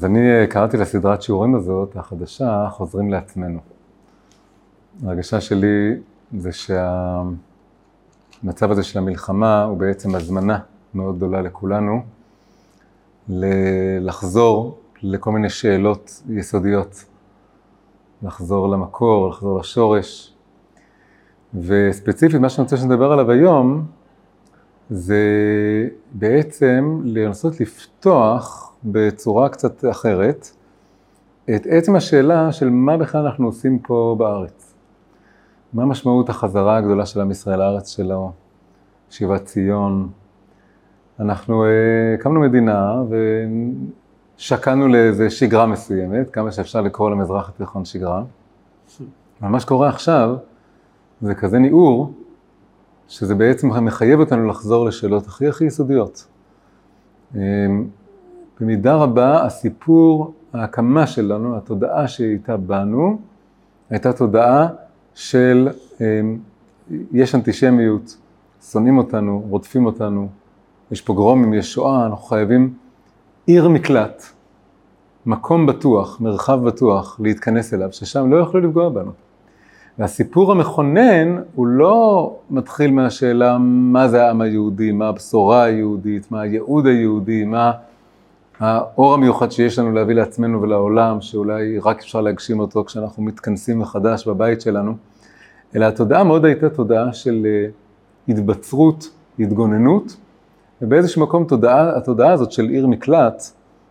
אז אני אה, קראתי לסדרת שיעורים הזאת, החדשה, חוזרים לעצמנו. ההרגשה שלי זה שהמצב הזה של המלחמה הוא בעצם הזמנה מאוד גדולה לכולנו לחזור לכל מיני שאלות יסודיות, לחזור למקור, לחזור לשורש. וספציפית, מה שאני רוצה שנדבר עליו היום, זה בעצם לנסות לפתוח בצורה קצת אחרת, את עצם השאלה של מה בכלל אנחנו עושים פה בארץ. מה משמעות החזרה הגדולה של עם ישראל לארץ שלו, שיבת ציון. אנחנו uh, הקמנו מדינה ושקענו לאיזה שגרה מסוימת, כמה שאפשר לקרוא למזרח התיכון שגרה. מה שקורה עכשיו זה כזה ניעור, שזה בעצם מחייב אותנו לחזור לשאלות הכי הכי יסודיות. אמ, במידה רבה הסיפור, ההקמה שלנו, התודעה שהייתה בנו, הייתה תודעה של אמ, יש אנטישמיות, שונאים אותנו, רודפים אותנו, יש פוגרומים, יש שואה, אנחנו חייבים עיר מקלט, מקום בטוח, מרחב בטוח להתכנס אליו, ששם לא יוכלו לפגוע בנו. והסיפור המכונן הוא לא מתחיל מהשאלה מה זה העם היהודי, מה הבשורה היהודית, מה הייעוד היהודי, מה האור המיוחד שיש לנו להביא לעצמנו ולעולם, שאולי רק אפשר להגשים אותו כשאנחנו מתכנסים מחדש בבית שלנו, אלא התודעה מאוד הייתה תודעה של אה, התבצרות, התגוננות, ובאיזשהו מקום תודעה, התודעה הזאת של עיר מקלט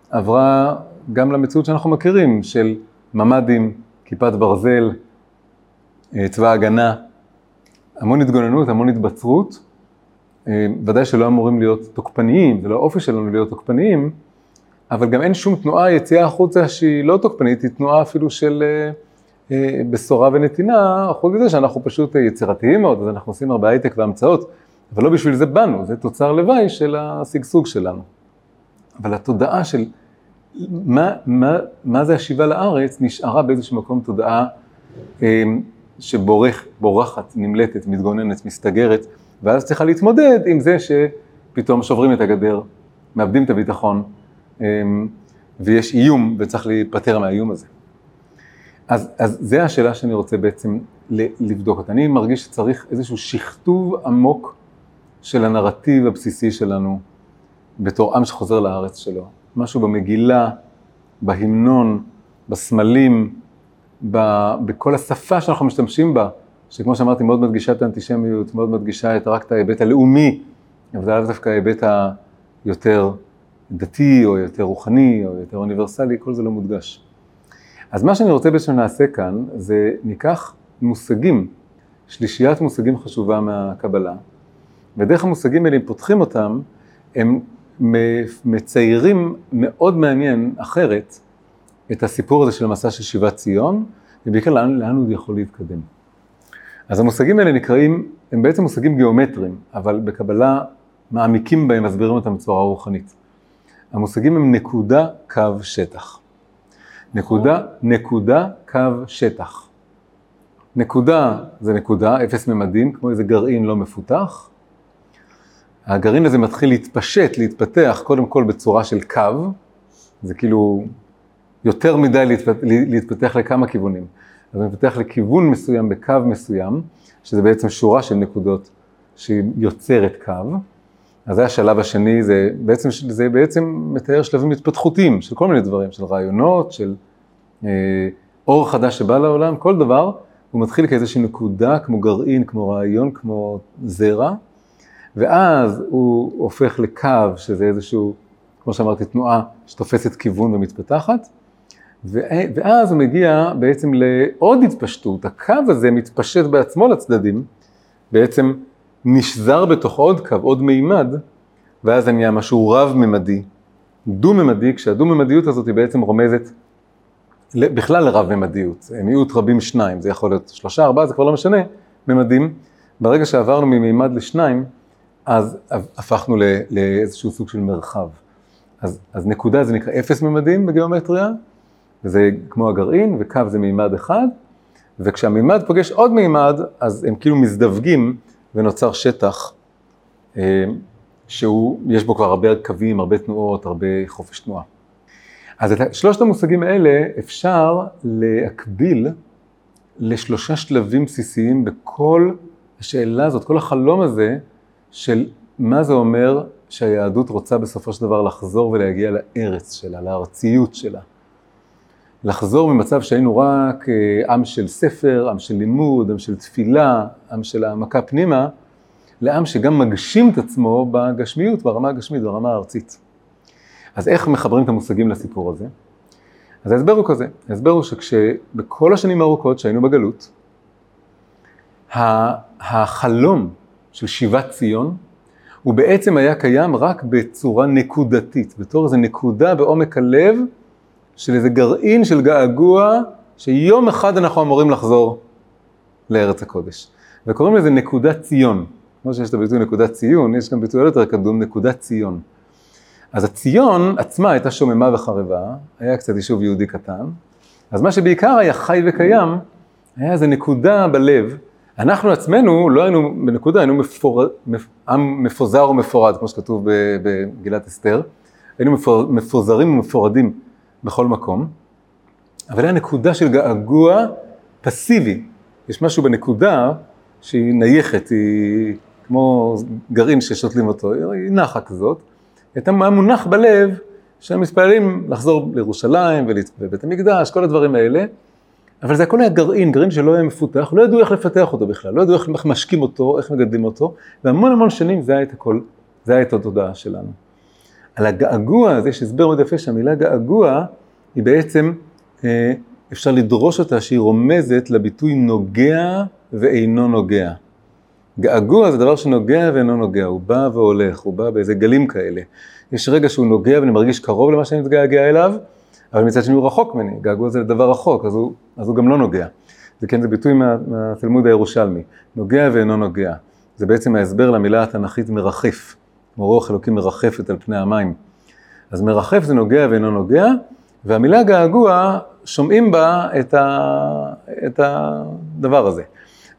עברה גם למציאות שאנחנו מכירים, של ממ"דים, כיפת ברזל, צבא הגנה, המון התגוננות, המון התבצרות, אה, ודאי שלא אמורים להיות תוקפניים, זה לא האופי שלנו להיות תוקפניים, אבל גם אין שום תנועה יציאה החוצה שהיא לא תוקפנית, היא תנועה אפילו של אה, אה, בשורה ונתינה, חוץ מזה שאנחנו פשוט יצירתיים מאוד, אז אנחנו עושים הרבה הייטק והמצאות, אבל לא בשביל זה באנו, זה תוצר לוואי של השגשוג שלנו. אבל התודעה של מה, מה, מה זה השיבה לארץ נשארה באיזשהו מקום תודעה אה, שבורחת, נמלטת, מתגוננת, מסתגרת, ואז צריכה להתמודד עם זה שפתאום שוברים את הגדר, מאבדים את הביטחון. אמ, ויש איום וצריך להיפטר מהאיום הזה. אז, אז זה השאלה שאני רוצה בעצם לבדוק אותה. אני מרגיש שצריך איזשהו שכתוב עמוק של הנרטיב הבסיסי שלנו בתור עם שחוזר לארץ שלו. משהו במגילה, בהמנון, בסמלים, ב, בכל השפה שאנחנו משתמשים בה, שכמו שאמרתי מאוד מדגישה את האנטישמיות, מאוד מדגישה את רק את ההיבט הלאומי, אבל זה לאו דווקא ההיבט היותר דתי או יותר רוחני או יותר אוניברסלי, כל זה לא מודגש. אז מה שאני רוצה בעצם נעשה כאן, זה ניקח מושגים, שלישיית מושגים חשובה מהקבלה, ודרך המושגים האלה, אם פותחים אותם, הם מציירים מאוד מעניין אחרת את הסיפור הזה של המסע של שיבת ציון, ובעיקר לאן, לאן הוא יכול להתקדם. אז המושגים האלה נקראים, הם בעצם מושגים גיאומטריים, אבל בקבלה מעמיקים בהם, מסבירים אותם בצורה רוחנית. המושגים הם נקודה, קו, שטח. נקודה, נקודה, קו, שטח. נקודה זה נקודה, אפס ממדים, כמו איזה גרעין לא מפותח. הגרעין הזה מתחיל להתפשט, להתפתח, קודם כל בצורה של קו, זה כאילו יותר מדי להתפתח, לכמה כיוונים. אז זה מתפתח לכיוון מסוים בקו מסוים, שזה בעצם שורה של נקודות שיוצרת קו. אז זה השלב השני, זה בעצם, זה בעצם מתאר שלבים התפתחותיים של כל מיני דברים, של רעיונות, של אה, אור חדש שבא לעולם, כל דבר, הוא מתחיל כאיזושהי נקודה, כמו גרעין, כמו רעיון, כמו זרע, ואז הוא הופך לקו, שזה איזשהו, כמו שאמרתי, תנועה שתופסת כיוון ומתפתחת, ואז הוא מגיע בעצם לעוד התפשטות, הקו הזה מתפשט בעצמו לצדדים, בעצם נשזר בתוך עוד קו, עוד מימד, ואז זה נהיה משהו רב-ממדי, דו-ממדי, כשהדו-ממדיות הזאת היא בעצם רומזת בכלל לרב-ממדיות, מיעוט רבים שניים, זה יכול להיות שלושה, ארבעה, זה כבר לא משנה, ממדים. ברגע שעברנו ממימד לשניים, אז הפכנו לאיזשהו סוג של מרחב. אז, אז נקודה זה נקרא אפס ממדים בגיאומטריה, וזה כמו הגרעין, וקו זה מימד אחד, וכשהמימד פוגש עוד מימד, אז הם כאילו מזדווגים ונוצר שטח אה, שהוא, יש בו כבר הרבה קווים, הרבה תנועות, הרבה חופש תנועה. אז את שלושת המושגים האלה אפשר להקביל לשלושה שלבים בסיסיים בכל השאלה הזאת, כל החלום הזה של מה זה אומר שהיהדות רוצה בסופו של דבר לחזור ולהגיע לארץ שלה, לארציות שלה. לחזור ממצב שהיינו רק אה, עם של ספר, עם של לימוד, עם של תפילה, עם של העמקה פנימה, לעם שגם מגשים את עצמו בגשמיות, ברמה הגשמית, ברמה הארצית. אז איך מחברים את המושגים לסיפור הזה? אז ההסבר הוא כזה, ההסבר הוא שכשבכל השנים הארוכות שהיינו בגלות, החלום של שיבת ציון, הוא בעצם היה קיים רק בצורה נקודתית, בתור איזו נקודה בעומק הלב של איזה גרעין של געגוע, שיום אחד אנחנו אמורים לחזור לארץ הקודש. וקוראים לזה נקודת ציון. כמו שיש את הביטוי נקודת ציון, יש גם ביטוי יותר קדום, נקודת ציון. אז הציון עצמה הייתה שוממה וחרבה, היה קצת יישוב יהודי קטן, אז מה שבעיקר היה חי וקיים, היה איזה נקודה בלב. אנחנו עצמנו לא היינו בנקודה, היינו מפור... עם מפוזר ומפורד, כמו שכתוב במגילת אסתר. היינו מפוזרים ומפורדים בכל מקום, אבל היה נקודה של געגוע פסיבי. יש משהו בנקודה שהיא נייחת, היא כמו גרעין ששותלים אותו, היא נחה כזאת. הייתה מונח בלב שהם מתפללים לחזור לירושלים ולבית המקדש, כל הדברים האלה, אבל זה הכל היה גרעין, גרעין שלא היה מפותח, לא ידעו איך לפתח אותו בכלל, לא ידעו איך משקים אותו, איך מגדלים אותו, והמון המון שנים זה היה את הכל, זה היה את התודעה שלנו. על הגעגוע הזה, יש הסבר מאוד יפה שהמילה געגוע היא בעצם, אה, אפשר לדרוש אותה שהיא רומזת לביטוי נוגע ואינו נוגע. געגוע זה דבר שנוגע ואינו נוגע, הוא בא והולך, הוא בא באיזה גלים כאלה. יש רגע שהוא נוגע ואני מרגיש קרוב למה שאני מתגעגע אליו, אבל מצד שני הוא רחוק ממני, געגוע זה דבר רחוק, אז הוא, אז הוא גם לא נוגע. זה כן, זה ביטוי מה, מהתלמוד הירושלמי, נוגע ואינו נוגע. זה בעצם ההסבר למילה התנ"כית מרחף, כמו רוח אלוקים מרחפת על פני המים. אז מרחף זה נוגע ואינו נוגע, והמילה געגוע, שומעים בה את, ה, את הדבר הזה.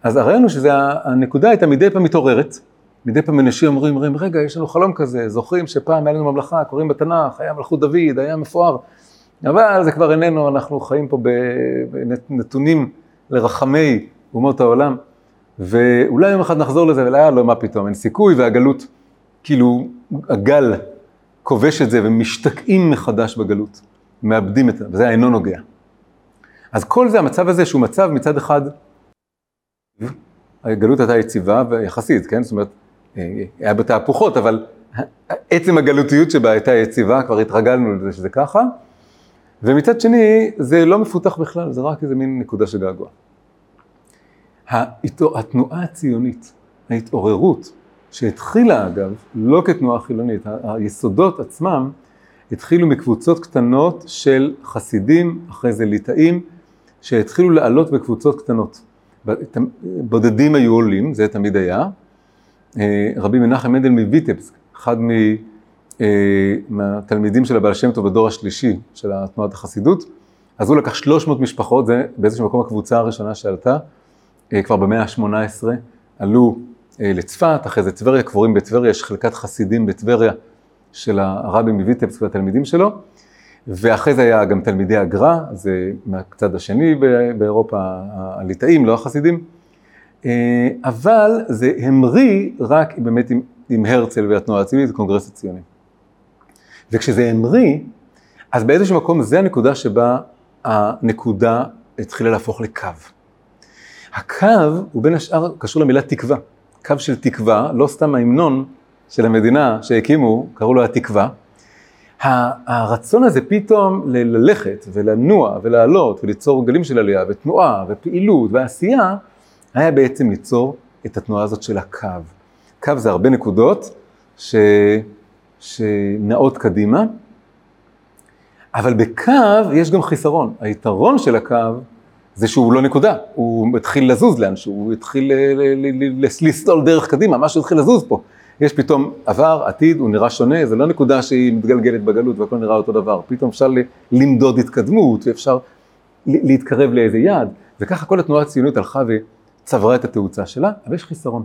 אז הרעיון הוא שהנקודה הייתה מדי פעם מתעוררת, מדי פעם אנשים אומרים, אומרים, רגע, יש לנו חלום כזה, זוכרים שפעם היה לנו ממלכה, קוראים בתנ"ך, היה מלכות דוד, היה מפואר, אבל זה כבר איננו, אנחנו חיים פה בנתונים לרחמי אומות העולם, ואולי יום אחד נחזור לזה, ולא, לא, מה פתאום, אין סיכוי, והגלות, כאילו, הגל כובש את זה ומשתקעים מחדש בגלות, מאבדים את זה, וזה אינו נוגע. אז כל זה, המצב הזה שהוא מצב מצד אחד הגלות הייתה יציבה ויחסית, כן? זאת אומרת, אה, היה בה תהפוכות, אבל עצם הגלותיות שבה הייתה יציבה, כבר התרגלנו לזה שזה ככה. ומצד שני, זה לא מפותח בכלל, זה רק איזה מין נקודה של געגוע. התנועה הציונית, ההתעוררות, שהתחילה אגב, לא כתנועה חילונית, היסודות עצמם התחילו מקבוצות קטנות של חסידים, אחרי זה ליטאים, שהתחילו לעלות בקבוצות קטנות. בודדים היו עולים, זה תמיד היה. אה, רבי מנחם מנדל מויטבסק, אחד אה, מהתלמידים של הבעל שם טוב בדור השלישי של תנועת החסידות, אז הוא לקח 300 משפחות, זה באיזשהו מקום הקבוצה הראשונה שעלתה, אה, כבר במאה ה-18, עלו לצפת, אחרי זה טבריה, קבורים בטבריה, יש חלקת חסידים בטבריה של הרבי מויטבסק והתלמידים שלו. ואחרי זה היה גם תלמידי הגר"א, זה מהצד השני באירופה, הליטאים, לא החסידים. אה, אבל זה המריא רק באמת עם, עם הרצל והתנועה הציונית, הקונגרס הציוני. וכשזה המריא, אז באיזשהו מקום זה הנקודה שבה הנקודה התחילה להפוך לקו. הקו הוא בין השאר קשור למילה תקווה. קו של תקווה, לא סתם ההמנון של המדינה שהקימו, קראו לו התקווה. הרצון הזה פתאום ללכת ולנוע ולעלות וליצור גלים של עלייה ותנועה ופעילות ועשייה, היה בעצם ליצור את התנועה הזאת של הקו. קו זה הרבה נקודות ש... שנעות קדימה, אבל בקו יש גם חיסרון. היתרון של הקו זה שהוא לא נקודה, הוא התחיל לזוז לאנשהו, הוא התחיל לסלול דרך קדימה, משהו התחיל לזוז פה. יש פתאום עבר, עתיד, הוא נראה שונה, זה לא נקודה שהיא מתגלגלת בגלות והכל נראה אותו דבר, פתאום אפשר למדוד התקדמות ואפשר להתקרב לאיזה יעד, וככה כל התנועה הציונית הלכה וצברה את התאוצה שלה, אבל יש חיסרון.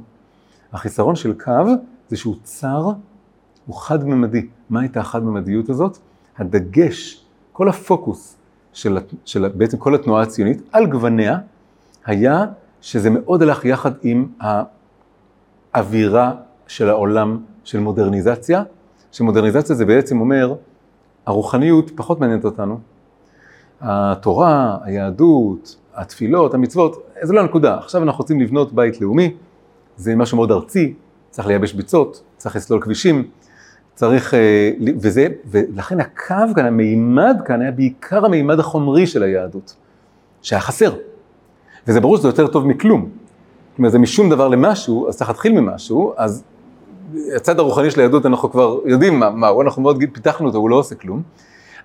החיסרון של קו זה שהוא צר, הוא חד-ממדי. מה הייתה החד-ממדיות הזאת? הדגש כל הפוקוס של, של בעצם כל התנועה הציונית, על גווניה, היה שזה מאוד הלך יחד עם האווירה של העולם של מודרניזציה, שמודרניזציה זה בעצם אומר, הרוחניות פחות מעניינת אותנו. התורה, היהדות, התפילות, המצוות, זה לא הנקודה. עכשיו אנחנו רוצים לבנות בית לאומי, זה משהו מאוד ארצי, צריך לייבש ביצות, צריך לסלול כבישים, צריך, אה, וזה, ולכן הקו כאן, המימד כאן היה בעיקר המימד החומרי של היהדות, שהיה חסר. וזה ברור שזה יותר טוב מכלום. זאת אומרת, זה משום דבר למשהו, אז צריך להתחיל ממשהו, אז הצד הרוחני של היהדות, אנחנו כבר יודעים מה, מה הוא, אנחנו מאוד פיתחנו אותו, הוא לא עושה כלום.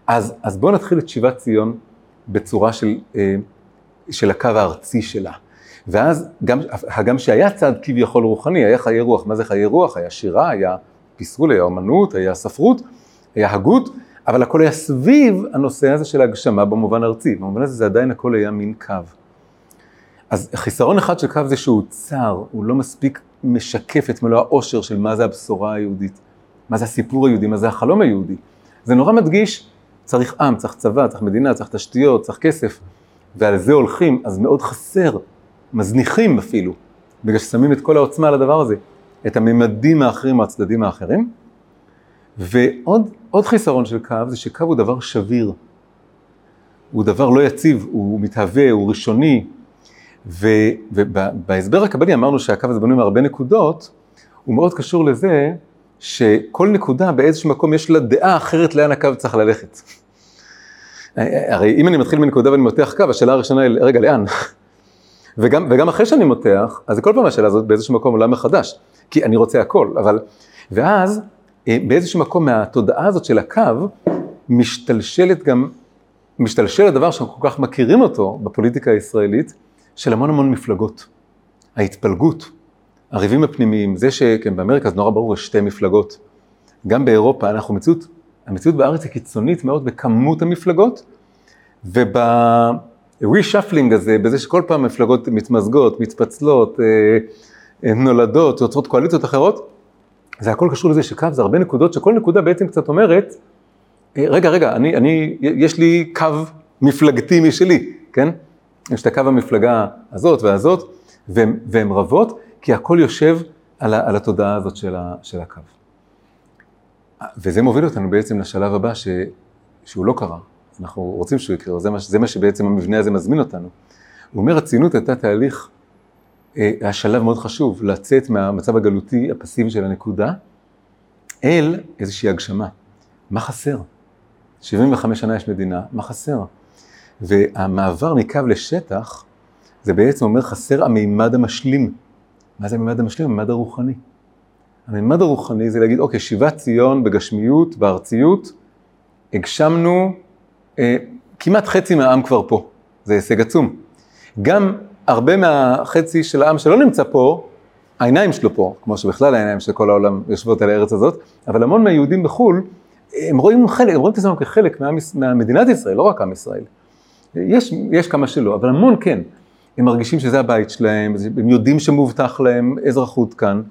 אז, אז בואו נתחיל את שיבת ציון בצורה של, אה, של הקו הארצי שלה. ואז גם, גם שהיה צד כביכול רוחני, היה חיי רוח. מה זה חיי רוח? היה שירה, היה פיסרול, היה אומנות, היה ספרות, היה הגות, אבל הכל היה סביב הנושא הזה של ההגשמה במובן ארצי. במובן הזה זה עדיין הכל היה מין קו. אז חיסרון אחד של קו זה שהוא צר, הוא לא מספיק משקף את מלוא העושר של מה זה הבשורה היהודית, מה זה הסיפור היהודי, מה זה החלום היהודי. זה נורא מדגיש, צריך עם, צריך צבא, צריך מדינה, צריך תשתיות, צריך כסף, ועל זה הולכים, אז מאוד חסר, מזניחים אפילו, בגלל ששמים את כל העוצמה על הדבר הזה, את הממדים האחרים הצדדים האחרים. ועוד חיסרון של קו זה שקו הוא דבר שביר, הוא דבר לא יציב, הוא מתהווה, הוא ראשוני, ובהסבר הקבלי אמרנו שהקו הזה בנוי מהרבה נקודות, הוא מאוד קשור לזה שכל נקודה באיזשהו מקום יש לה דעה אחרת לאן הקו צריך ללכת. הרי אם אני מתחיל מנקודה ואני מותח קו, השאלה הראשונה היא, רגע, לאן? וגם, וגם אחרי שאני מותח, אז כל פעם השאלה הזאת באיזשהו מקום עולה מחדש, כי אני רוצה הכל, אבל... ואז אה, באיזשהו מקום מהתודעה הזאת של הקו, משתלשלת גם, משתלשל הדבר שאנחנו כל כך מכירים אותו בפוליטיקה הישראלית, של המון המון מפלגות. ההתפלגות, הריבים הפנימיים, זה שכן באמריקה זה נורא ברור, יש שתי מפלגות. גם באירופה אנחנו מציאות, המציאות בארץ היא קיצונית מאוד בכמות המפלגות, וב-reshuffling הזה, בזה שכל פעם מפלגות מתמזגות, מתפצלות, אה, נולדות, יוצרות קואליציות אחרות, זה הכל קשור לזה שקו זה הרבה נקודות, שכל נקודה בעצם קצת אומרת, אה, רגע, רגע, אני, אני, יש לי קו מפלגתי משלי, כן? יש את הקו המפלגה הזאת והזאת, והן רבות, כי הכל יושב על, על התודעה הזאת של, ה, של הקו. וזה מוביל אותנו בעצם לשלב הבא ש, שהוא לא קרה, אנחנו רוצים שהוא יקרה, זה מה, זה מה שבעצם המבנה הזה מזמין אותנו. הוא אומר, הציונות הייתה תהליך, אה, היה שלב מאוד חשוב, לצאת מהמצב הגלותי הפסיבי של הנקודה, אל איזושהי הגשמה. מה חסר? 75 שנה יש מדינה, מה חסר? והמעבר מקו לשטח, זה בעצם אומר חסר המימד המשלים. מה זה המימד המשלים? המימד הרוחני. המימד הרוחני זה להגיד, אוקיי, שיבת ציון בגשמיות, בארציות, הגשמנו, אה, כמעט חצי מהעם כבר פה, זה הישג עצום. גם הרבה מהחצי של העם שלא נמצא פה, העיניים שלו פה, כמו שבכלל העיניים של כל העולם יושבות על הארץ הזאת, אבל המון מהיהודים בחו"ל, הם רואים חלק, הם רואים את עצמם כחלק מהמדינת ישראל, לא רק עם ישראל. יש, יש כמה שלא, אבל המון כן. הם מרגישים שזה הבית שלהם, הם יודעים שמובטח להם אזרחות כאן,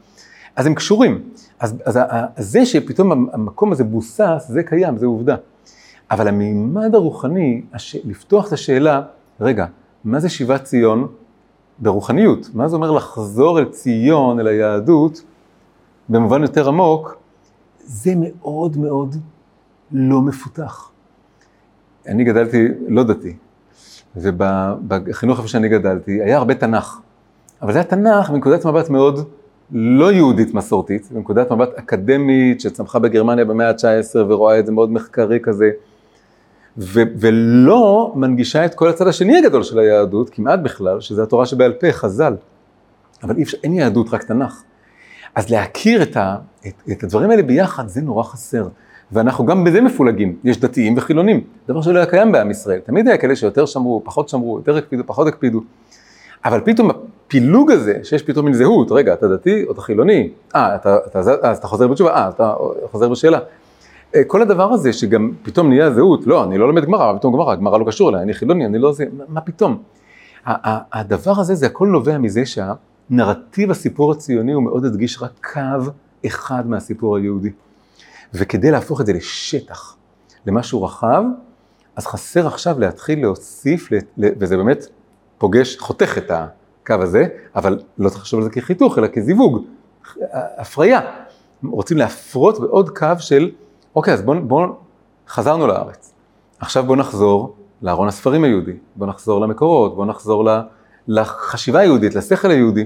אז הם קשורים. אז, אז, אז זה שפתאום המקום הזה בוסס, זה קיים, זה עובדה. אבל המימד הרוחני, הש... לפתוח את השאלה, רגע, מה זה שיבת ציון ברוחניות? מה זה אומר לחזור אל ציון, אל היהדות, במובן יותר עמוק? זה מאוד מאוד לא מפותח. אני גדלתי לא דתי, ובחינוך איפה שאני גדלתי, היה הרבה תנ"ך. אבל זה היה תנ"ך מנקודת מבט מאוד לא יהודית מסורתית, מנקודת מבט אקדמית שצמחה בגרמניה במאה ה-19 ורואה את זה מאוד מחקרי כזה, ו- ולא מנגישה את כל הצד השני הגדול של היהדות, כמעט בכלל, שזה התורה שבעל פה, חז"ל. אבל אי אפשר, אין יהדות, רק תנ"ך. אז להכיר את, ה, את, את הדברים האלה ביחד, זה נורא חסר. ואנחנו גם בזה מפולגים, יש דתיים וחילונים, דבר שלא היה קיים בעם ישראל. תמיד היה כאלה שיותר שמרו, פחות שמרו, יותר הקפידו, פחות הקפידו. אבל פתאום הפילוג הזה, שיש פתאום מין זהות, רגע, אתה דתי או אתה חילוני, אה, אתה, אתה, אתה, אתה חוזר בתשובה, אה, אתה חוזר בשאלה. אה, כל הדבר הזה שגם פתאום נהיה זהות, לא, אני לא לומד גמרא, פתאום גמרא, גמרא לא קשור אליי, אני חילוני, אני לא זה, מה פתאום? הדבר הזה, זה הכל נובע מזה שהנרטיב הסיפור הציוני הוא מאוד הדגיש רק קו אחד מהסיפור היהודי. וכדי להפוך את זה לשטח, למשהו רחב, אז חסר עכשיו להתחיל להוסיף, וזה באמת פוגש, חותך את הקו הזה, אבל לא צריך לחשוב על זה כחיתוך, אלא כזיווג, הפריה. רוצים להפרות בעוד קו של, אוקיי, אז בואו, בוא, חזרנו לארץ. עכשיו בואו נחזור לארון הספרים היהודי, בואו נחזור למקורות, בואו נחזור לחשיבה היהודית, לשכל היהודי.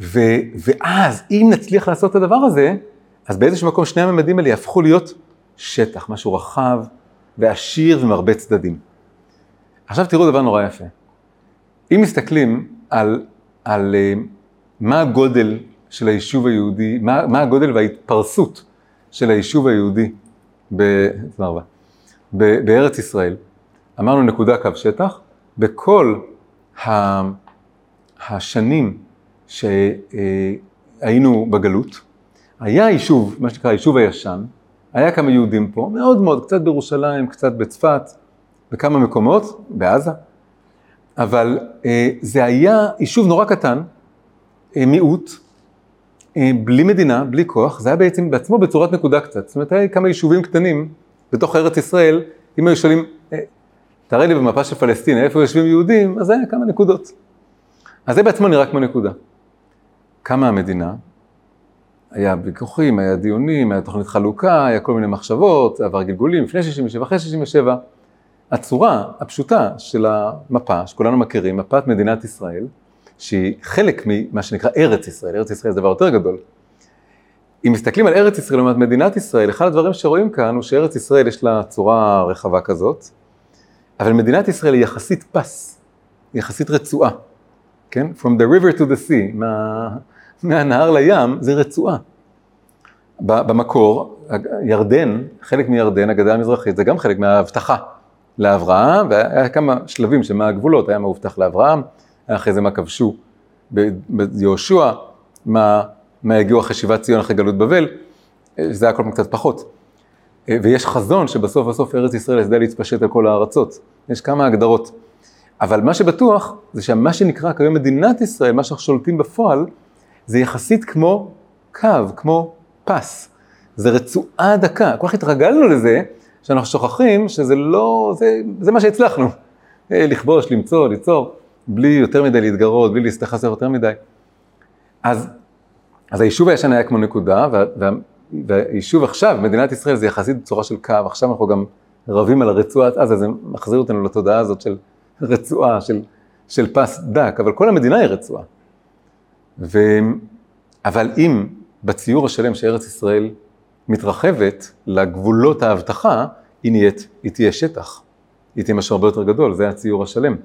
ו, ואז, אם נצליח לעשות את הדבר הזה, אז באיזשהו מקום שני הממדים האלה יהפכו להיות שטח, משהו רחב ועשיר ומרבה צדדים. עכשיו תראו דבר נורא יפה. אם מסתכלים על, על uh, מה הגודל של היישוב היהודי, מה, מה הגודל וההתפרסות של היישוב היהודי ב, ב, בארץ ישראל, אמרנו נקודה קו שטח, בכל ה, השנים שהיינו בגלות, היה יישוב, מה שנקרא היישוב הישן, היה כמה יהודים פה, מאוד מאוד, קצת בירושלים, קצת בצפת, בכמה מקומות, בעזה, אבל אה, זה היה יישוב נורא קטן, אה, מיעוט, בלי מדינה, בלי כוח, זה היה בעצם בעצמו בצורת נקודה קצת. זאת אומרת, היה כמה יישובים קטנים בתוך ארץ ישראל, אם היו שואלים, אה, תראה לי במפה של פלסטינה איפה יושבים יהודים, אז היה כמה נקודות. אז זה בעצמו נראה כמו נקודה. קמה המדינה, היה ויכוחים, היה דיונים, היה תוכנית חלוקה, היה כל מיני מחשבות, עבר גלגולים, לפני 67, אחרי 67. הצורה הפשוטה של המפה, שכולנו מכירים, מפת מדינת ישראל, שהיא חלק ממה שנקרא ארץ ישראל, ארץ ישראל זה דבר יותר גדול. אם מסתכלים על ארץ ישראל לעומת מדינת ישראל, אחד הדברים שרואים כאן הוא שארץ ישראל יש לה צורה רחבה כזאת, אבל מדינת ישראל היא יחסית פס, היא יחסית רצועה, כן? From the river to the sea, מה, מהנהר לים זה רצועה. במקור, ירדן, חלק מירדן, הגדה המזרחית, זה גם חלק מההבטחה לאברהם, והיה כמה שלבים של מה הגבולות, היה מה לאברהם, אחרי זה מה כבשו ביהושע, מה, מה הגיעו אחרי שיבת ציון, אחרי גלות בבל, זה היה כל פעם קצת פחות. ויש חזון שבסוף בסוף ארץ ישראל ידעה להתפשט על כל הארצות. יש כמה הגדרות. אבל מה שבטוח, זה שמה שנקרא כיום מדינת ישראל, מה שאנחנו שולטים בפועל, זה יחסית כמו קו, כמו פס. זה רצועה דקה. כל כך התרגלנו לזה, שאנחנו שוכחים שזה לא, זה, זה מה שהצלחנו. אה, לכבוש, למצוא, ליצור. בלי יותר מדי להתגרות, בלי להסתכסך יותר מדי. אז, אז היישוב הישן היה כמו נקודה, וה, וה, והיישוב עכשיו, מדינת ישראל, זה יחסית בצורה של קו, עכשיו אנחנו גם רבים על הרצועת עזה, זה מחזיר אותנו לתודעה הזאת של רצועה, של, של פס דק, אבל כל המדינה היא רצועה. ו... אבל אם בציור השלם שארץ ישראל מתרחבת לגבולות ההבטחה, היא נהיית, היא תהיה שטח. היא תהיה משהו הרבה יותר גדול, זה הציור השלם.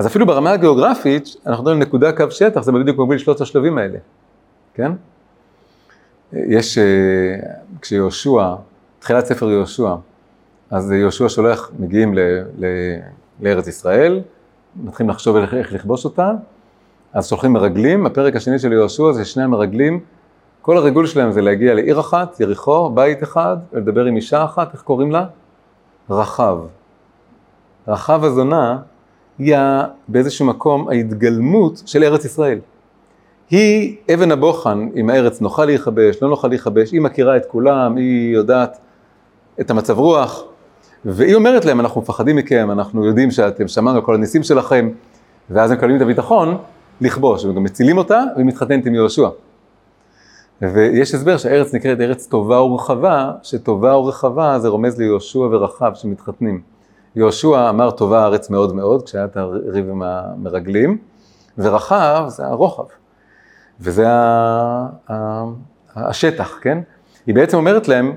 אז אפילו ברמה הגיאוגרפית, אנחנו מדברים על נקודה קו שטח, זה בדיוק מוביל שלושת השלבים האלה, כן? יש, אה, כשיהושע, תחילת ספר יהושע, אז יהושע שולח, מגיעים ל, ל, לארץ ישראל, מתחילים לחשוב איך, איך לכבוש אותה, אז שולחים מרגלים, הפרק השני של יהושע זה שני המרגלים, כל הריגול שלהם זה להגיע לעיר אחת, יריחו, בית אחד, ולדבר עם אישה אחת, איך קוראים לה? רחב. רחב הזונה היא באיזשהו מקום ההתגלמות של ארץ ישראל. היא אבן הבוחן, אם הארץ נוכל להיכבש, לא נוכל להיכבש, היא מכירה את כולם, היא יודעת את המצב רוח, והיא אומרת להם, אנחנו מפחדים מכם, אנחנו יודעים שאתם שמענו על כל הניסים שלכם, ואז הם מקבלים את הביטחון לכבוש, וגם מצילים אותה, והיא מתחתנת עם יהושע. ויש הסבר שהארץ נקראת ארץ טובה ורחבה, שטובה ורחבה זה רומז ליהושע ורחב שמתחתנים. יהושע אמר טובה הארץ מאוד מאוד, כשהיה את הריב עם המרגלים, ורחב זה הרוחב, וזה השטח, כן? היא בעצם אומרת להם,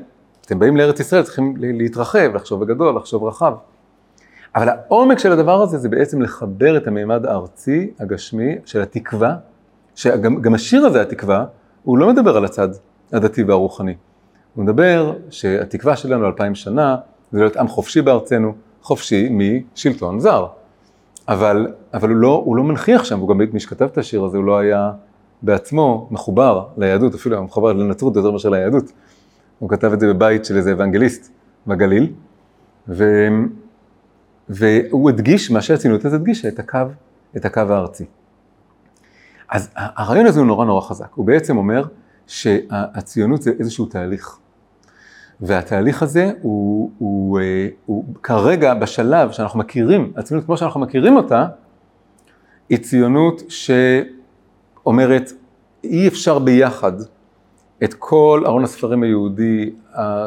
אתם באים לארץ ישראל, צריכים להתרחב, לחשוב בגדול, לחשוב רחב. אבל העומק של הדבר הזה זה בעצם לחבר את המימד הארצי, הגשמי, של התקווה, שגם השיר הזה, התקווה, הוא לא מדבר על הצד הדתי והרוחני. הוא מדבר שהתקווה שלנו אלפיים שנה, זה להיות עם חופשי בארצנו, חופשי משלטון זר. אבל, אבל הוא, לא, הוא לא מנכיח שם, הוא גם מי שכתב את השיר הזה, הוא לא היה בעצמו מחובר ליהדות, אפילו היה מחובר לנצרות יותר מאשר ליהדות. הוא כתב את זה בבית של איזה אוונגליסט בגליל, ו, והוא הדגיש, מה שהציונות הזאת הדגישה, את הקו, את הקו הארצי. אז הרעיון הזה הוא נורא נורא חזק, הוא בעצם אומר שהציונות זה איזשהו תהליך. והתהליך הזה הוא, הוא, הוא, הוא כרגע בשלב שאנחנו מכירים, הציונות כמו שאנחנו מכירים אותה, היא ציונות שאומרת, אי אפשר ביחד את כל ארון הספרים היהודי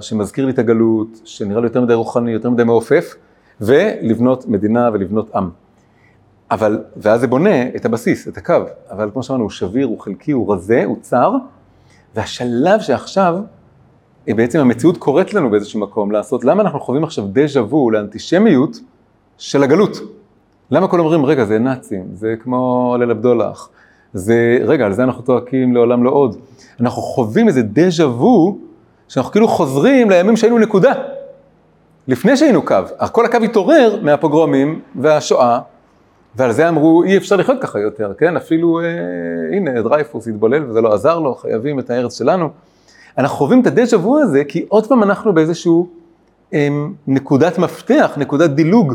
שמזכיר לי את הגלות, שנראה לי יותר מדי רוחני, יותר מדי מעופף, ולבנות מדינה ולבנות עם. אבל, ואז זה בונה את הבסיס, את הקו, אבל כמו שאמרנו, הוא שביר, הוא חלקי, הוא רזה, הוא צר, והשלב שעכשיו, בעצם המציאות קוראת לנו באיזשהו מקום לעשות, למה אנחנו חווים עכשיו דז'ה וו לאנטישמיות של הגלות? למה כולם אומרים, רגע, זה נאצים, זה כמו ליל הבדולח, זה, רגע, על זה אנחנו צועקים לעולם לא עוד. אנחנו חווים איזה דז'ה וו, שאנחנו כאילו חוזרים לימים שהיינו נקודה. לפני שהיינו קו, כל הקו התעורר מהפוגרומים והשואה, ועל זה אמרו, אי אפשר לחיות ככה יותר, כן? אפילו, אה, הנה, דרייפוס התבולל וזה לא עזר לו, חייבים את הארץ שלנו. אנחנו חווים את הדז'ה וו הזה, כי עוד פעם אנחנו באיזשהו אה, נקודת מפתח, נקודת דילוג.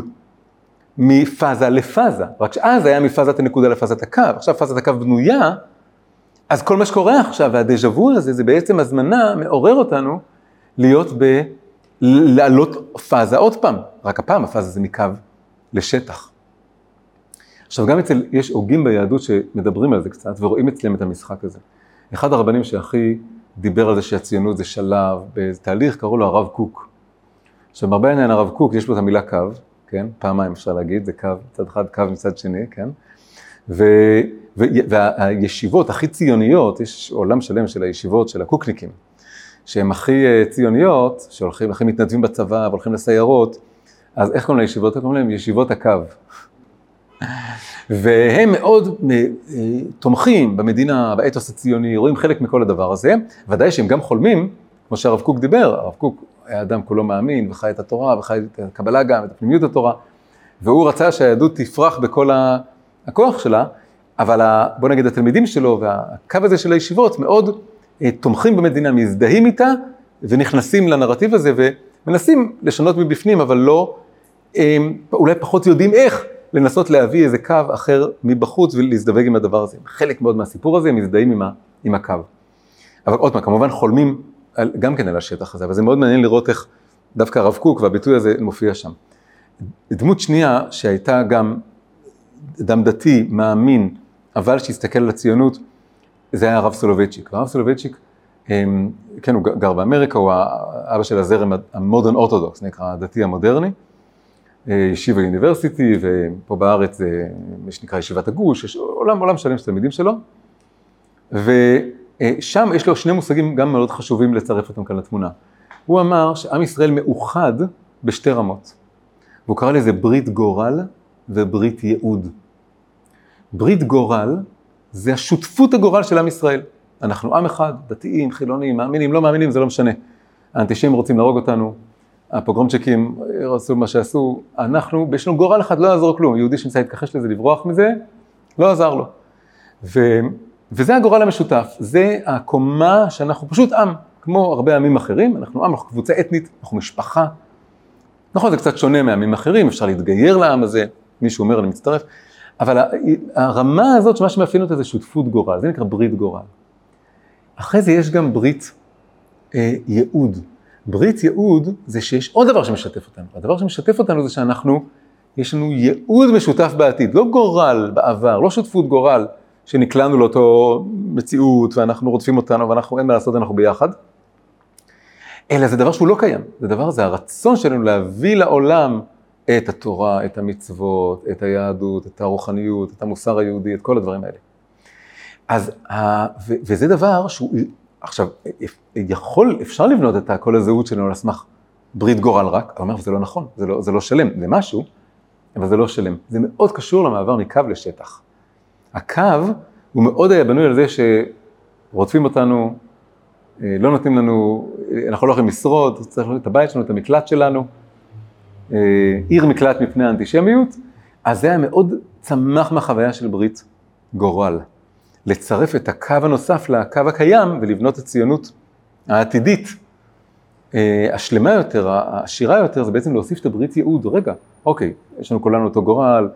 מפאזה לפאזה, רק שאז היה מפאזת הנקודה לפאזת הקו, עכשיו פאזת הקו בנויה, אז כל מה שקורה עכשיו, והדז'ה וו הזה, זה בעצם הזמנה, מעורר אותנו להיות ב... לעלות פאזה עוד פעם, רק הפעם הפאזה זה מקו לשטח. עכשיו גם אצל, יש הוגים ביהדות שמדברים על זה קצת ורואים אצלם את המשחק הזה. אחד הרבנים שהכי דיבר על זה שהציונות זה שלב, באיזה תהליך קראו לו הרב קוק. עכשיו בהרבה עניין הרב קוק יש לו את המילה קו, כן? פעמיים אפשר להגיד, זה קו, מצד אחד קו מצד שני, כן? ו, ו, והישיבות הכי ציוניות, יש עולם שלם של הישיבות של הקוקניקים, שהן הכי אה, ציוניות, שהולכים, הכי מתנדבים בצבא והולכים לסיירות, אז איך קוראים לישיבות? קוראים להם ישיבות הקו. והם מאוד אה, תומכים במדינה, באתוס הציוני, רואים חלק מכל הדבר הזה, ודאי שהם גם חולמים, כמו שהרב קוק דיבר, הרב קוק היה אדם כולו מאמין וחי את התורה וחי את הקבלה גם, את הפנימיות התורה, והוא רצה שהיהדות תפרח בכל הכוח שלה, אבל ה, בוא נגיד התלמידים שלו והקו הזה של הישיבות מאוד אה, תומכים במדינה, מזדהים איתה ונכנסים לנרטיב הזה ומנסים לשנות מבפנים, אבל לא, אה, אולי פחות יודעים איך לנסות להביא איזה קו אחר מבחוץ ולהזדווג עם הדבר הזה. חלק מאוד מהסיפור הזה, הם מזדהים עם, ה, עם הקו. אבל עוד פעם, כמובן חולמים על, גם כן על השטח הזה, אבל זה מאוד מעניין לראות איך דווקא הרב קוק והביטוי הזה מופיע שם. דמות שנייה שהייתה גם אדם דתי, מאמין, אבל שהסתכל על הציונות, זה היה הרב סולובייצ'יק. הרב סולובייצ'יק, אמ, כן, הוא גר באמריקה, הוא האבא של הזרם ה modern orthodox, נקרא הדתי המודרני. אה, ישיבה יוניברסיטי, ופה בארץ זה מה שנקרא ישיבת הגוש, יש עולם, עולם שלם של תלמידים שלו. ושם יש לו שני מושגים גם מאוד חשובים לצרף אותם כאן לתמונה. הוא אמר שעם ישראל מאוחד בשתי רמות. והוא קרא לזה ברית גורל וברית ייעוד. ברית גורל זה השותפות הגורל של עם ישראל. אנחנו עם אחד, דתיים, חילונים, מאמינים, לא מאמינים, זה לא משנה. האנטישמים רוצים להרוג אותנו, הפוגרומצ'יקים עשו מה שעשו, אנחנו, יש לנו גורל אחד, לא יעזור כלום, יהודי שניסה להתכחש לזה, לברוח מזה, לא עזר לו. ו, וזה הגורל המשותף, זה הקומה שאנחנו פשוט עם, כמו הרבה עמים אחרים, אנחנו עם, אנחנו קבוצה אתנית, אנחנו משפחה. נכון, זה קצת שונה מעמים אחרים, אפשר להתגייר לעם הזה, מישהו אומר, אני מצטרף, אבל הרמה הזאת, שמה שמאפיין אותה זה שותפות גורל, זה נקרא ברית גורל. אחרי זה יש גם ברית אה, ייעוד. ברית ייעוד זה שיש עוד דבר שמשתף אותנו. הדבר שמשתף אותנו זה שאנחנו, יש לנו ייעוד משותף בעתיד, לא גורל בעבר, לא שותפות גורל שנקלענו לאותו מציאות ואנחנו רודפים אותנו ואנחנו אין מה לעשות, אנחנו ביחד. אלא זה דבר שהוא לא קיים, זה דבר, זה הרצון שלנו להביא לעולם את התורה, את המצוות, את היהדות, את הרוחניות, את המוסר היהודי, את כל הדברים האלה. אז, וזה דבר שהוא עכשיו, יכול, אפשר לבנות את כל הזהות שלנו על סמך ברית גורל רק, אני אומר, זה לא נכון, זה לא, זה לא שלם, זה משהו, אבל זה לא שלם. זה מאוד קשור למעבר מקו לשטח. הקו הוא מאוד היה בנוי על זה שרודפים אותנו, אה, לא נותנים לנו, אנחנו לא יכולים לשרוד, צריך את הבית שלנו, את המקלט שלנו, אה, עיר מקלט מפני האנטישמיות, אז זה היה מאוד צמח מהחוויה של ברית גורל. לצרף את הקו הנוסף לקו הקיים ולבנות את הציונות העתידית. אה, השלמה יותר, העשירה יותר, זה בעצם להוסיף את הברית ייעוד. רגע, אוקיי, יש לנו כולנו אותו גורל,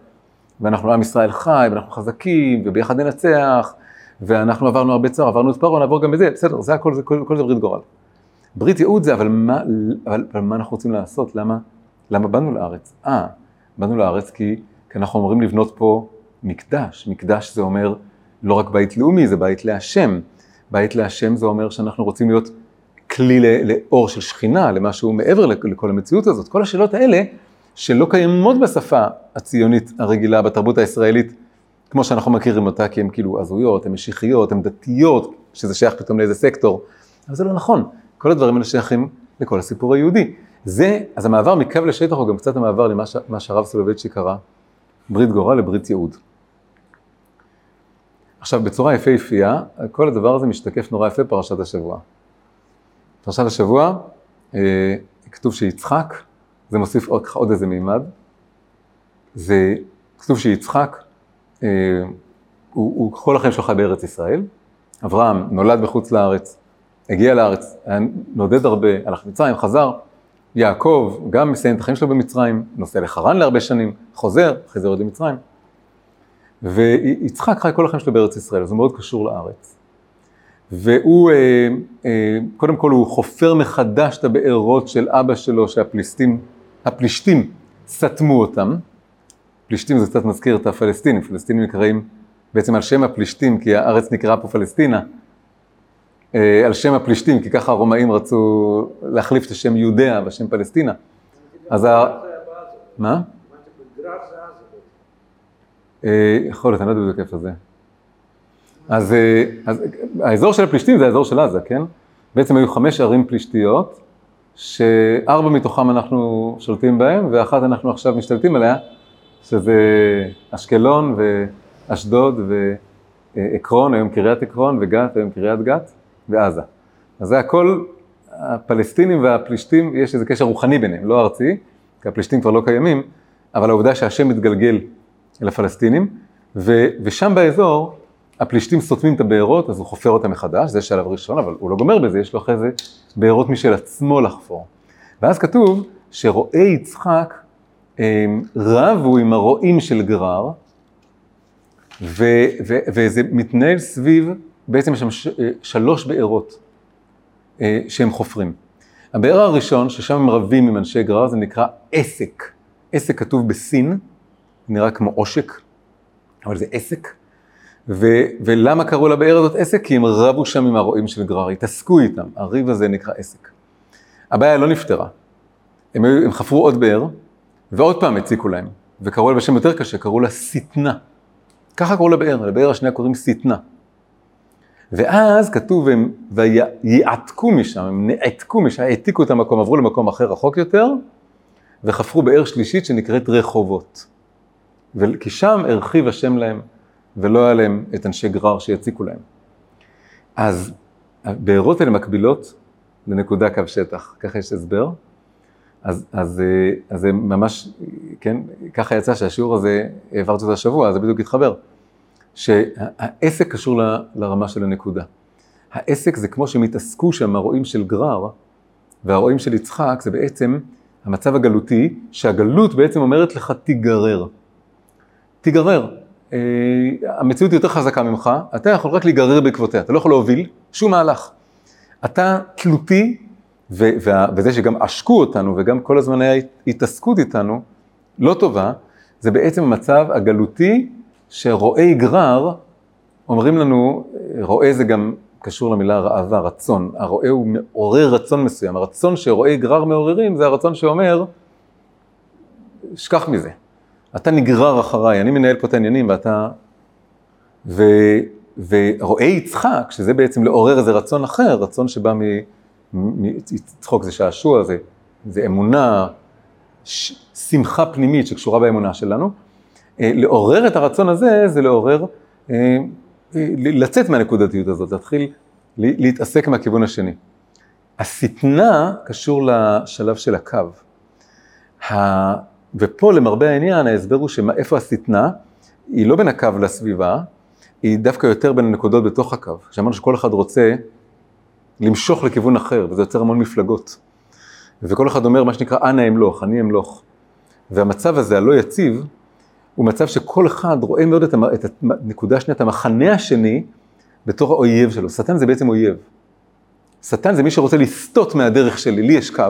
ואנחנו עם ישראל חי, ואנחנו חזקים, וביחד ננצח, ואנחנו עברנו הרבה צער, עברנו את פרעה, נעבור גם בזה, בסדר, זה הכל, זה כל, כל זה ברית גורל. ברית ייעוד זה, אבל מה, אבל, אבל מה אנחנו רוצים לעשות? למה, למה באנו לארץ? אה, באנו לארץ כי, כי אנחנו אמורים לבנות פה מקדש. מקדש זה אומר לא רק בית לאומי, זה בית להשם. בית להשם זה אומר שאנחנו רוצים להיות כלי לאור של שכינה, למשהו מעבר לכל המציאות הזאת. כל השאלות האלה, שלא קיימות בשפה הציונית הרגילה, בתרבות הישראלית, כמו שאנחנו מכירים אותה, כי הן כאילו הזויות, הן משיחיות, הן דתיות, שזה שייך פתאום לאיזה סקטור. אבל זה לא נכון. כל הדברים האלה שייכים לכל הסיפור היהודי. זה, אז המעבר מקו לשטח הוא גם קצת המעבר למה שהרב סולובייצ'י קרא, ברית גורל לברית ייעוד. עכשיו, בצורה יפהפייה, כל הדבר הזה משתקף נורא יפה פרשת השבוע. פרשת השבוע, אה, כתוב שיצחק, זה מוסיף עוד, עוד איזה מימד, זה כתוב שיצחק, אה, הוא, הוא כל החיים שלך בארץ ישראל, אברהם נולד בחוץ לארץ, הגיע לארץ, נודד הרבה, הלך למצרים, חזר, יעקב גם מסיים את החיים שלו במצרים, נוסע לחרן להרבה שנים, חוזר, אחרי זה יורד למצרים. ויצחק חי כל החיים שלו בארץ ישראל, אז הוא מאוד קשור לארץ. והוא, אה, אה, קודם כל הוא חופר מחדש את הבארות של אבא שלו, שהפלישתים, הפלישתים סתמו אותם. פלישתים זה קצת מזכיר את הפלסטינים, פלסטינים נקראים בעצם על שם הפלישתים, כי הארץ נקראה פה פלסטינה, אה, על שם הפלישתים, כי ככה הרומאים רצו להחליף את השם יהודיה בשם פלסטינה. אז ה... מה? אה, יכול להיות, אני לא יודע בדיוק איפה זה. אז, אה, אז האזור של הפלישתים זה האזור של עזה, כן? בעצם היו חמש ערים פלישתיות, שארבע מתוכם אנחנו שולטים בהם, ואחת אנחנו עכשיו משתלטים עליה, שזה אשקלון ואשדוד ועקרון, היום קריית עקרון, וגת, היום קריית גת, ועזה. אז זה הכל, הפלסטינים והפלישתים, יש איזה קשר רוחני ביניהם, לא ארצי, כי הפלישתים כבר לא קיימים, אבל העובדה שהשם מתגלגל אל הפלסטינים, ו, ושם באזור הפלישתים סותמים את הבארות, אז הוא חופר אותם מחדש, זה שלב ראשון, אבל הוא לא גומר בזה, יש לו אחרי זה בארות משל עצמו לחפור. ואז כתוב שרועי יצחק אמ, רבו עם הרועים של גרר, ו, ו, וזה מתנהל סביב, בעצם יש שם ש, אה, שלוש בארות אה, שהם חופרים. הבאר הראשון, ששם הם רבים עם אנשי גרר, זה נקרא עסק. עסק כתוב בסין, נראה כמו עושק, אבל זה עסק. ו, ולמה קראו לבאר הזאת עסק? כי הם רבו שם עם הרועים של גרר, התעסקו איתם, הריב הזה נקרא עסק. הבעיה לא נפתרה. הם, הם חפרו עוד באר, ועוד פעם הציקו להם, וקראו לה בשם יותר קשה, קראו לה שטנה. ככה קראו לבאר, לבאר השנייה קוראים שטנה. ואז כתוב, הם ויעתקו משם, הם נעתקו משם, העתיקו את המקום, עברו למקום אחר רחוק יותר, וחפרו באר שלישית שנקראת רחובות. כי שם הרחיב השם להם, ולא היה להם את אנשי גרר שיציקו להם. אז הבארות האלה מקבילות לנקודה קו שטח, ככה יש הסבר. אז, אז, אז זה ממש, כן, ככה יצא שהשיעור הזה, העברתי אותו השבוע, זה בדיוק התחבר. שהעסק קשור ל, לרמה של הנקודה. העסק זה כמו שהם התעסקו שם, הרועים של גרר, והרועים של יצחק, זה בעצם המצב הגלותי, שהגלות בעצם אומרת לך תיגרר. תיגרר. אה, המציאות יותר חזקה ממך, אתה יכול רק להיגרר בעקבותיה, אתה לא יכול להוביל שום מהלך. אתה תלותי, ו- וזה שגם עשקו אותנו וגם כל הזמן היה התעסקות איתנו, לא טובה, זה בעצם המצב הגלותי שרועי גרר, אומרים לנו, רועה זה גם קשור למילה ראווה, רצון. הרועה הוא מעורר רצון מסוים. הרצון שרועי גרר מעוררים זה הרצון שאומר, שכח מזה. אתה נגרר אחריי, אני מנהל פה את העניינים ואתה... ו... ורועי יצחק, שזה בעצם לעורר איזה רצון אחר, רצון שבא מ... מ... צחוק זה שעשוע, זה, זה אמונה, ש... שמחה פנימית שקשורה באמונה שלנו. אה, לעורר את הרצון הזה, זה לעורר, אה, אה, לצאת מהנקודתיות הזאת, להתחיל להתעסק מהכיוון השני. השטנה קשור לשלב של הקו. ופה למרבה העניין ההסבר הוא שאיפה השטנה, היא לא בין הקו לסביבה, היא דווקא יותר בין הנקודות בתוך הקו. שאמרנו שכל אחד רוצה למשוך לכיוון אחר, וזה יוצר המון מפלגות. וכל אחד אומר מה שנקרא אנא אמלוך, אני אמלוך. והמצב הזה, הלא יציב, הוא מצב שכל אחד רואה מאוד את, המ... הנקודה השנייה, את המחנה השני, בתור האויב שלו. שטן זה בעצם אויב. שטן זה מי שרוצה לסטות מהדרך שלי, לי יש קו,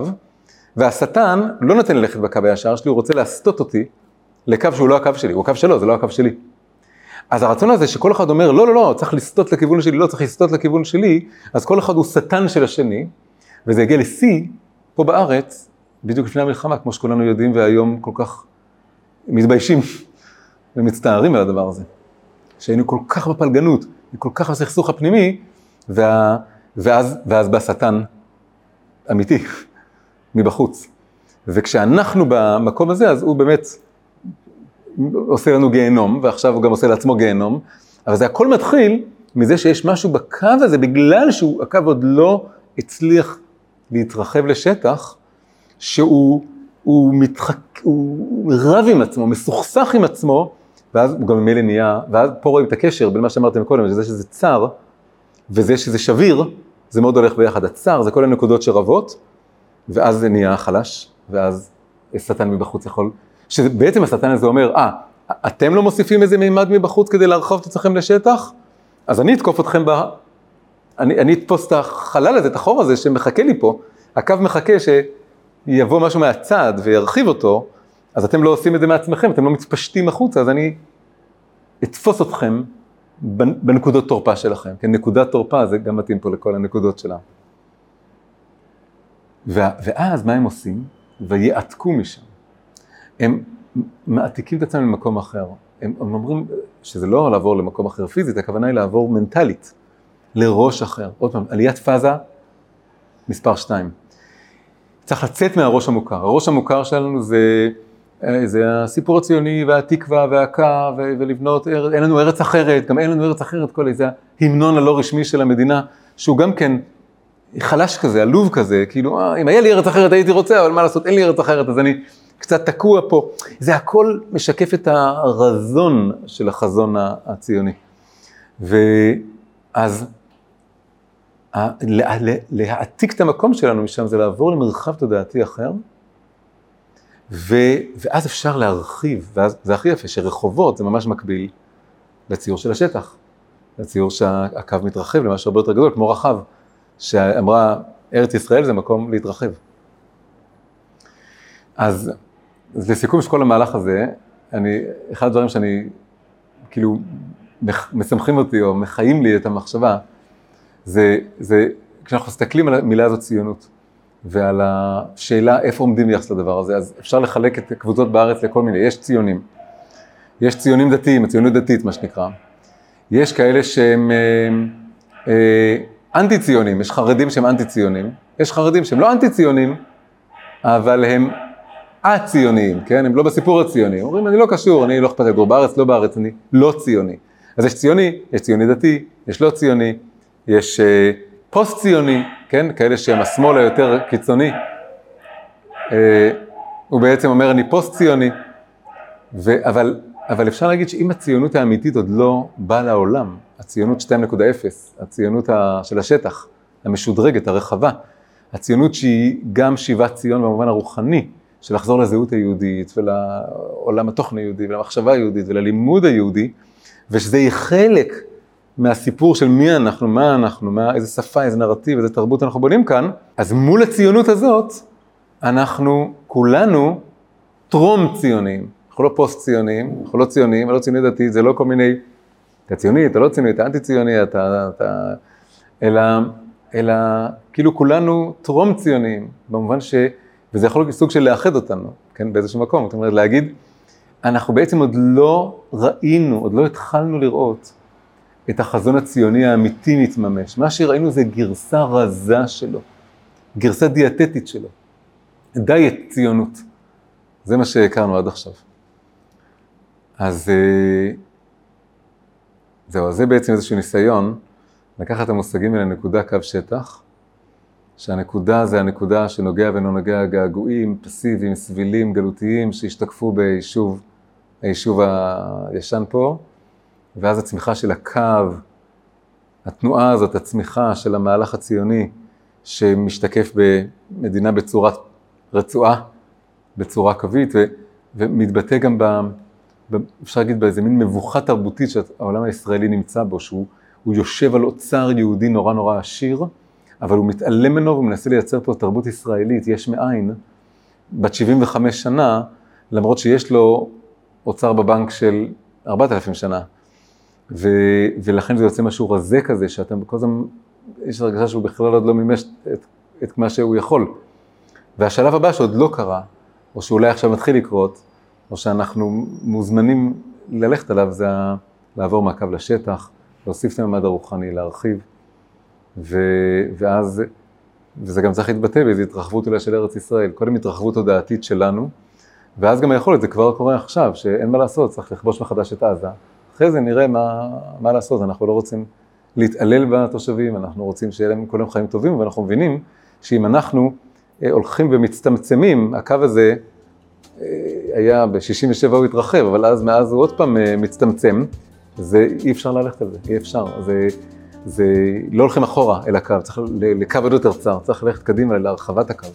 והשטן לא נותן ללכת בקו הישר שלי, הוא רוצה להסטות אותי לקו שהוא לא הקו שלי, הוא הקו שלו, זה לא הקו שלי. אז הרצון הזה שכל אחד אומר, לא, לא, לא, צריך לסטות לכיוון שלי, לא צריך לסטות לכיוון שלי, אז כל אחד הוא שטן של השני, וזה יגיע לשיא, פה בארץ, בדיוק לפני המלחמה, כמו שכולנו יודעים, והיום כל כך מתביישים ומצטערים על הדבר הזה. שהיינו כל כך בפלגנות, כל כך בסכסוך הפנימי, וה, ואז, ואז בא שטן אמיתי, מבחוץ. וכשאנחנו במקום הזה, אז הוא באמת עושה לנו גיהנום, ועכשיו הוא גם עושה לעצמו גיהנום, אבל זה הכל מתחיל מזה שיש משהו בקו הזה, בגלל שהקו עוד לא הצליח להתרחב לשטח, שהוא הוא מתחק, הוא רב עם עצמו, מסוכסך עם עצמו, ואז הוא גם ממילא נהיה, ואז פה רואים את הקשר בין מה שאמרתם קודם, שזה שזה צר, וזה שזה שביר, זה מאוד הולך ביחד. הצר זה כל הנקודות שרבות, ואז זה נהיה חלש, ואז שטן מבחוץ יכול, שבעצם השטן הזה אומר, אה, ah, אתם לא מוסיפים איזה מימד מבחוץ כדי להרחוב את עצמכם לשטח? אז אני אתקוף אתכם ב... אני, אני אתפוס את החלל הזה, את החור הזה שמחכה לי פה, הקו מחכה שיבוא משהו מהצד וירחיב אותו, אז אתם לא עושים את זה מעצמכם, אתם לא מתפשטים החוצה, אז אני אתפוס אתכם בנקודות תורפה שלכם. כן, נקודת תורפה זה גם מתאים פה לכל הנקודות שלה. ואז מה הם עושים? ויעתקו משם. הם מעתיקים את עצמם למקום אחר. הם, הם אומרים שזה לא לעבור למקום אחר פיזית, הכוונה היא לעבור מנטלית, לראש אחר. עוד פעם, עליית פאזה מספר שתיים. צריך לצאת מהראש המוכר. הראש המוכר שלנו זה, זה הסיפור הציוני והתקווה והקו ולבנות, אין לנו ארץ אחרת, גם אין לנו ארץ אחרת, כל איזה ההמנון הלא רשמי של המדינה, שהוא גם כן חלש כזה, עלוב כזה, כאילו, אה, אם היה לי ארץ אחרת הייתי רוצה, אבל מה לעשות, אין לי ארץ אחרת, אז אני קצת תקוע פה. זה הכל משקף את הרזון של החזון הציוני. ואז להעתיק את המקום שלנו משם זה לעבור למרחב תודעתי אחר, ו, ואז אפשר להרחיב, ואז זה הכי יפה, שרחובות זה ממש מקביל לציור של השטח, לציור שהקו מתרחב למשהו הרבה יותר גדול, כמו רחב. שאמרה, ארץ ישראל זה מקום להתרחב. אז, אז לסיכום של כל המהלך הזה, אני, אחד הדברים שאני, כאילו, משמחים אותי או מחיים לי את המחשבה, זה, זה כשאנחנו מסתכלים על המילה הזאת ציונות, ועל השאלה איפה עומדים ביחס לדבר הזה, אז אפשר לחלק את הקבוצות בארץ לכל מיני, יש ציונים. יש ציונים דתיים, הציונות דתית מה שנקרא. יש כאלה שהם אה, אה, אנטי ציונים, יש חרדים שהם אנטי ציונים, יש חרדים שהם לא אנטי ציונים, אבל הם א-ציוניים, כן? הם לא בסיפור הציוני. אומרים, אני לא קשור, אני לא אכפת לגור בארץ, לא בארץ, אני לא ציוני. אז יש ציוני, יש ציוני דתי, יש לא ציוני, יש uh, פוסט-ציוני, כן? כאלה שהם השמאל היותר קיצוני. Uh, הוא בעצם אומר, אני פוסט-ציוני. ו- אבל, אבל אפשר להגיד שאם הציונות האמיתית עוד לא באה לעולם, הציונות 2.0, הציונות של השטח, המשודרגת, הרחבה, הציונות שהיא גם שיבת ציון במובן הרוחני, של לחזור לזהות היהודית ולעולם התוכן היהודי ולמחשבה היהודית וללימוד היהודי, ושזה יהיה חלק מהסיפור של מי אנחנו, מה אנחנו, מה, איזה שפה, איזה נרטיב, איזה תרבות אנחנו בונים כאן, אז מול הציונות הזאת, אנחנו כולנו טרום ציונים, אנחנו לא פוסט ציונים, אנחנו לא ציונים, לא ציוני דתי, זה לא כל מיני אתה ציוני, אתה לא ציוני, אתה אנטי ציוני, אתה, אתה... אלא, אלא כאילו כולנו טרום ציונים, במובן ש... וזה יכול להיות סוג של לאחד אותנו, כן, באיזשהו מקום, זאת אומרת להגיד, אנחנו בעצם עוד לא ראינו, עוד לא התחלנו לראות את החזון הציוני האמיתי מתממש. מה שראינו זה גרסה רזה שלו, גרסה דיאטטית שלו, דיאט ציונות. זה מה שהכרנו עד עכשיו. אז אה, זהו, זה בעצם איזשהו ניסיון לקחת את המושגים האלה לנקודה קו שטח, שהנקודה זה הנקודה שנוגע ולא נוגע געגועים, פסיביים, סבילים, גלותיים, שהשתקפו ביישוב, היישוב הישן פה, ואז הצמיחה של הקו, התנועה הזאת, הצמיחה של המהלך הציוני, שמשתקף במדינה בצורת רצועה, בצורה קווית, ו, ומתבטא גם ב... אפשר להגיד באיזה מין מבוכה תרבותית שהעולם הישראלי נמצא בו, שהוא יושב על אוצר יהודי נורא נורא עשיר, אבל הוא מתעלם ממנו ומנסה לייצר פה תרבות ישראלית, יש מאין, בת 75 שנה, למרות שיש לו אוצר בבנק של 4,000 שנה. ו, ולכן זה יוצא משהו רזה כזה, שאתה כל הזמן, יש הרגשה שהוא בכלל עוד לא מימש את, את מה שהוא יכול. והשלב הבא שעוד לא קרה, או שאולי עכשיו מתחיל לקרות, או שאנחנו מוזמנים ללכת עליו, זה לעבור מהקו לשטח, להוסיף את הממד הרוחני, להרחיב, ו, ואז, וזה גם צריך להתבטא באיזו התרחבות אולי של ארץ ישראל, קודם התרחבות תודעתית שלנו, ואז גם היכולת, זה כבר קורה עכשיו, שאין מה לעשות, צריך לכבוש מחדש את עזה, אחרי זה נראה מה, מה לעשות, אנחנו לא רוצים להתעלל בתושבים, אנחנו רוצים שיהיה להם כל יום חיים טובים, ואנחנו מבינים שאם אנחנו אה, הולכים ומצטמצמים, הקו הזה היה ב-67' הוא התרחב, אבל אז מאז הוא עוד פעם אה, מצטמצם, זה אי אפשר ללכת על זה, אי אפשר. זה, זה לא הולכים אחורה אל הקו, צריך לקו עוד יותר צר, צריך ללכת קדימה להרחבת הקו.